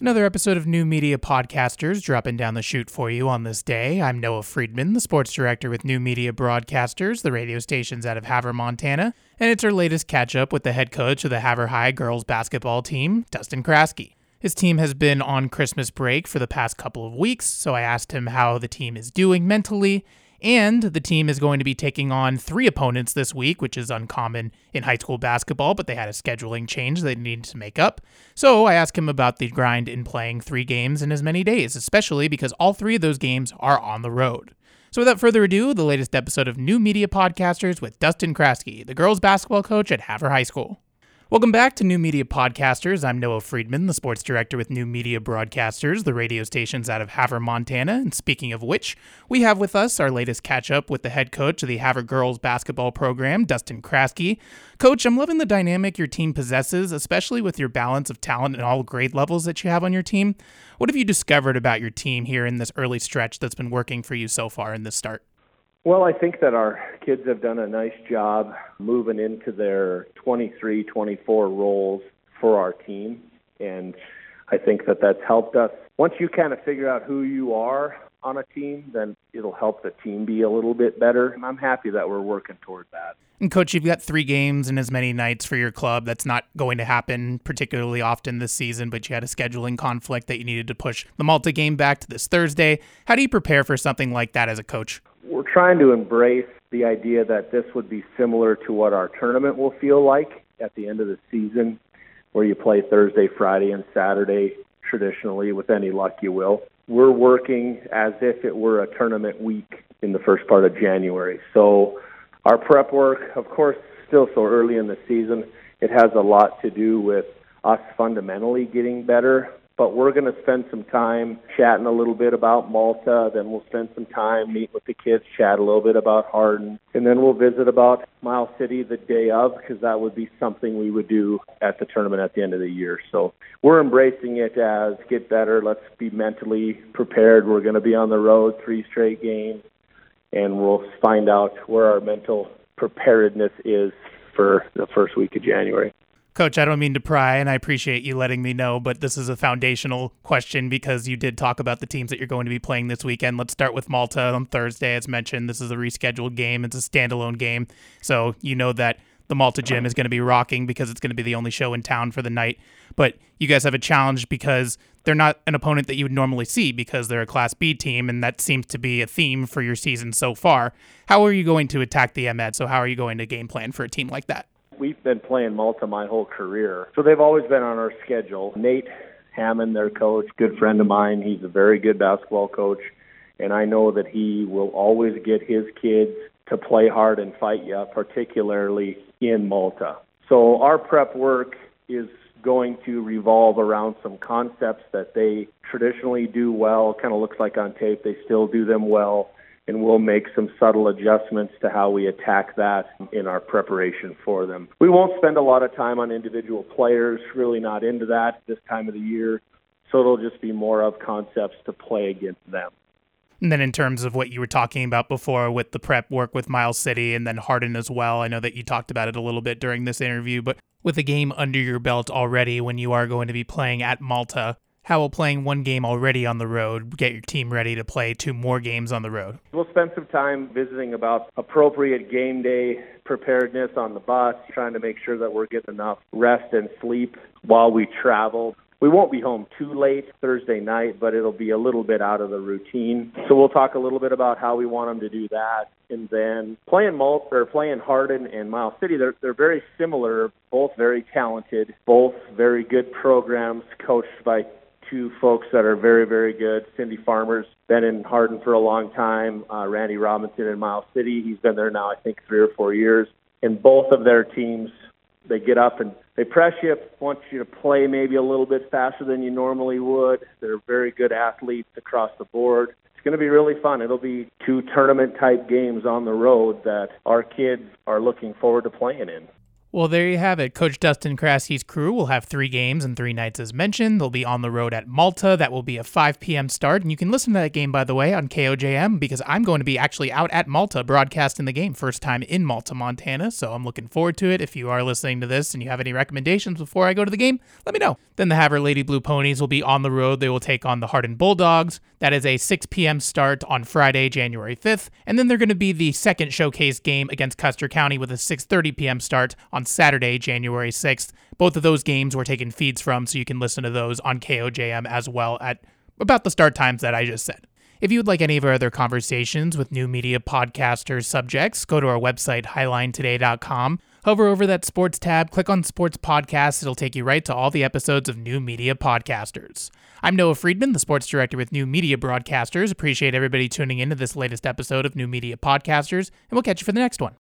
Another episode of New Media Podcasters dropping down the chute for you on this day. I'm Noah Friedman, the sports director with New Media Broadcasters, the radio stations out of Havre, Montana, and it's our latest catch up with the head coach of the Havre High girls basketball team, Dustin Kraske. His team has been on Christmas break for the past couple of weeks, so I asked him how the team is doing mentally and the team is going to be taking on three opponents this week, which is uncommon in high school basketball, but they had a scheduling change they needed to make up. So I asked him about the grind in playing three games in as many days, especially because all three of those games are on the road. So without further ado, the latest episode of New Media Podcasters with Dustin Kraske, the girls basketball coach at Havre High School. Welcome back to New Media Podcasters. I'm Noah Friedman, the sports director with New Media Broadcasters, the radio stations out of Havre, Montana. And speaking of which, we have with us our latest catch up with the head coach of the Havre girls basketball program, Dustin Kraske. Coach, I'm loving the dynamic your team possesses, especially with your balance of talent at all grade levels that you have on your team. What have you discovered about your team here in this early stretch that's been working for you so far in this start? Well, I think that our kids have done a nice job moving into their 23, 24 roles for our team. And I think that that's helped us. Once you kind of figure out who you are on a team, then it'll help the team be a little bit better. And I'm happy that we're working toward that. And coach, you've got three games and as many nights for your club. That's not going to happen particularly often this season, but you had a scheduling conflict that you needed to push the Malta game back to this Thursday. How do you prepare for something like that as a coach? we're trying to embrace the idea that this would be similar to what our tournament will feel like at the end of the season, where you play Thursday, Friday, and Saturday traditionally, with any luck you will. We're working as if it were a tournament week in the first part of January. So our prep work, of course, still so early in the season, it has a lot to do with us fundamentally getting better but we're going to spend some time chatting a little bit about Malta. Then we'll spend some time meet with the kids, chat a little bit about Hardin, and then we'll visit about Miles City the day of because that would be something we would do at the tournament at the end of the year. So we're embracing it as get better. Let's be mentally prepared. We're going to be on the road three straight games, and we'll find out where our mental preparedness is for the first week of January. Coach, I don't mean to pry, and I appreciate you letting me know, but this is a foundational question because you did talk about the teams that you're going to be playing this weekend. Let's start with Malta on Thursday. As mentioned, this is a rescheduled game, it's a standalone game. So you know that the Malta gym is going to be rocking because it's going to be the only show in town for the night. But you guys have a challenge because they're not an opponent that you would normally see because they're a Class B team, and that seems to be a theme for your season so far. How are you going to attack the MED? So, how are you going to game plan for a team like that? We've been playing Malta my whole career, so they've always been on our schedule. Nate Hammond, their coach, good friend of mine. He's a very good basketball coach, and I know that he will always get his kids to play hard and fight you, particularly in Malta. So our prep work is going to revolve around some concepts that they traditionally do well. Kind of looks like on tape they still do them well and we'll make some subtle adjustments to how we attack that in our preparation for them. We won't spend a lot of time on individual players, really not into that this time of the year, so it'll just be more of concepts to play against them. And then in terms of what you were talking about before with the prep work with Miles City and then Hardin as well, I know that you talked about it a little bit during this interview, but with a game under your belt already when you are going to be playing at Malta, how will playing one game already on the road get your team ready to play two more games on the road? We'll spend some time visiting about appropriate game day preparedness on the bus, trying to make sure that we're getting enough rest and sleep while we travel. We won't be home too late Thursday night, but it'll be a little bit out of the routine. So we'll talk a little bit about how we want them to do that. And then playing Malt or playing Hardin and Miles City, they're they're very similar, both very talented, both very good programs coached by two folks that are very, very good. Cindy Farmer's been in Hardin for a long time. Uh, Randy Robinson in Miles City, he's been there now, I think, three or four years. And both of their teams, they get up and they press you, want you to play maybe a little bit faster than you normally would. They're very good athletes across the board. It's going to be really fun. It'll be two tournament type games on the road that our kids are looking forward to playing in. Well, there you have it. Coach Dustin Kraske's crew will have three games and three nights as mentioned. They'll be on the road at Malta. That will be a 5 p.m. start. And you can listen to that game, by the way, on KOJM because I'm going to be actually out at Malta broadcasting the game. First time in Malta, Montana. So I'm looking forward to it. If you are listening to this and you have any recommendations before I go to the game, let me know. Then the Havre Lady Blue Ponies will be on the road. They will take on the Hardin Bulldogs. That is a 6 p.m. start on Friday, January 5th. And then they're going to be the second showcase game against Custer County with a 6:30 p.m. start on Saturday, January 6th. Both of those games were taken feeds from, so you can listen to those on KOJM as well at about the start times that I just said. If you would like any of our other conversations with new media podcasters subjects, go to our website, hilinetoday.com. Hover over that sports tab, click on sports podcasts. It'll take you right to all the episodes of new media podcasters. I'm Noah Friedman, the sports director with New Media Broadcasters. Appreciate everybody tuning in to this latest episode of New Media Podcasters, and we'll catch you for the next one.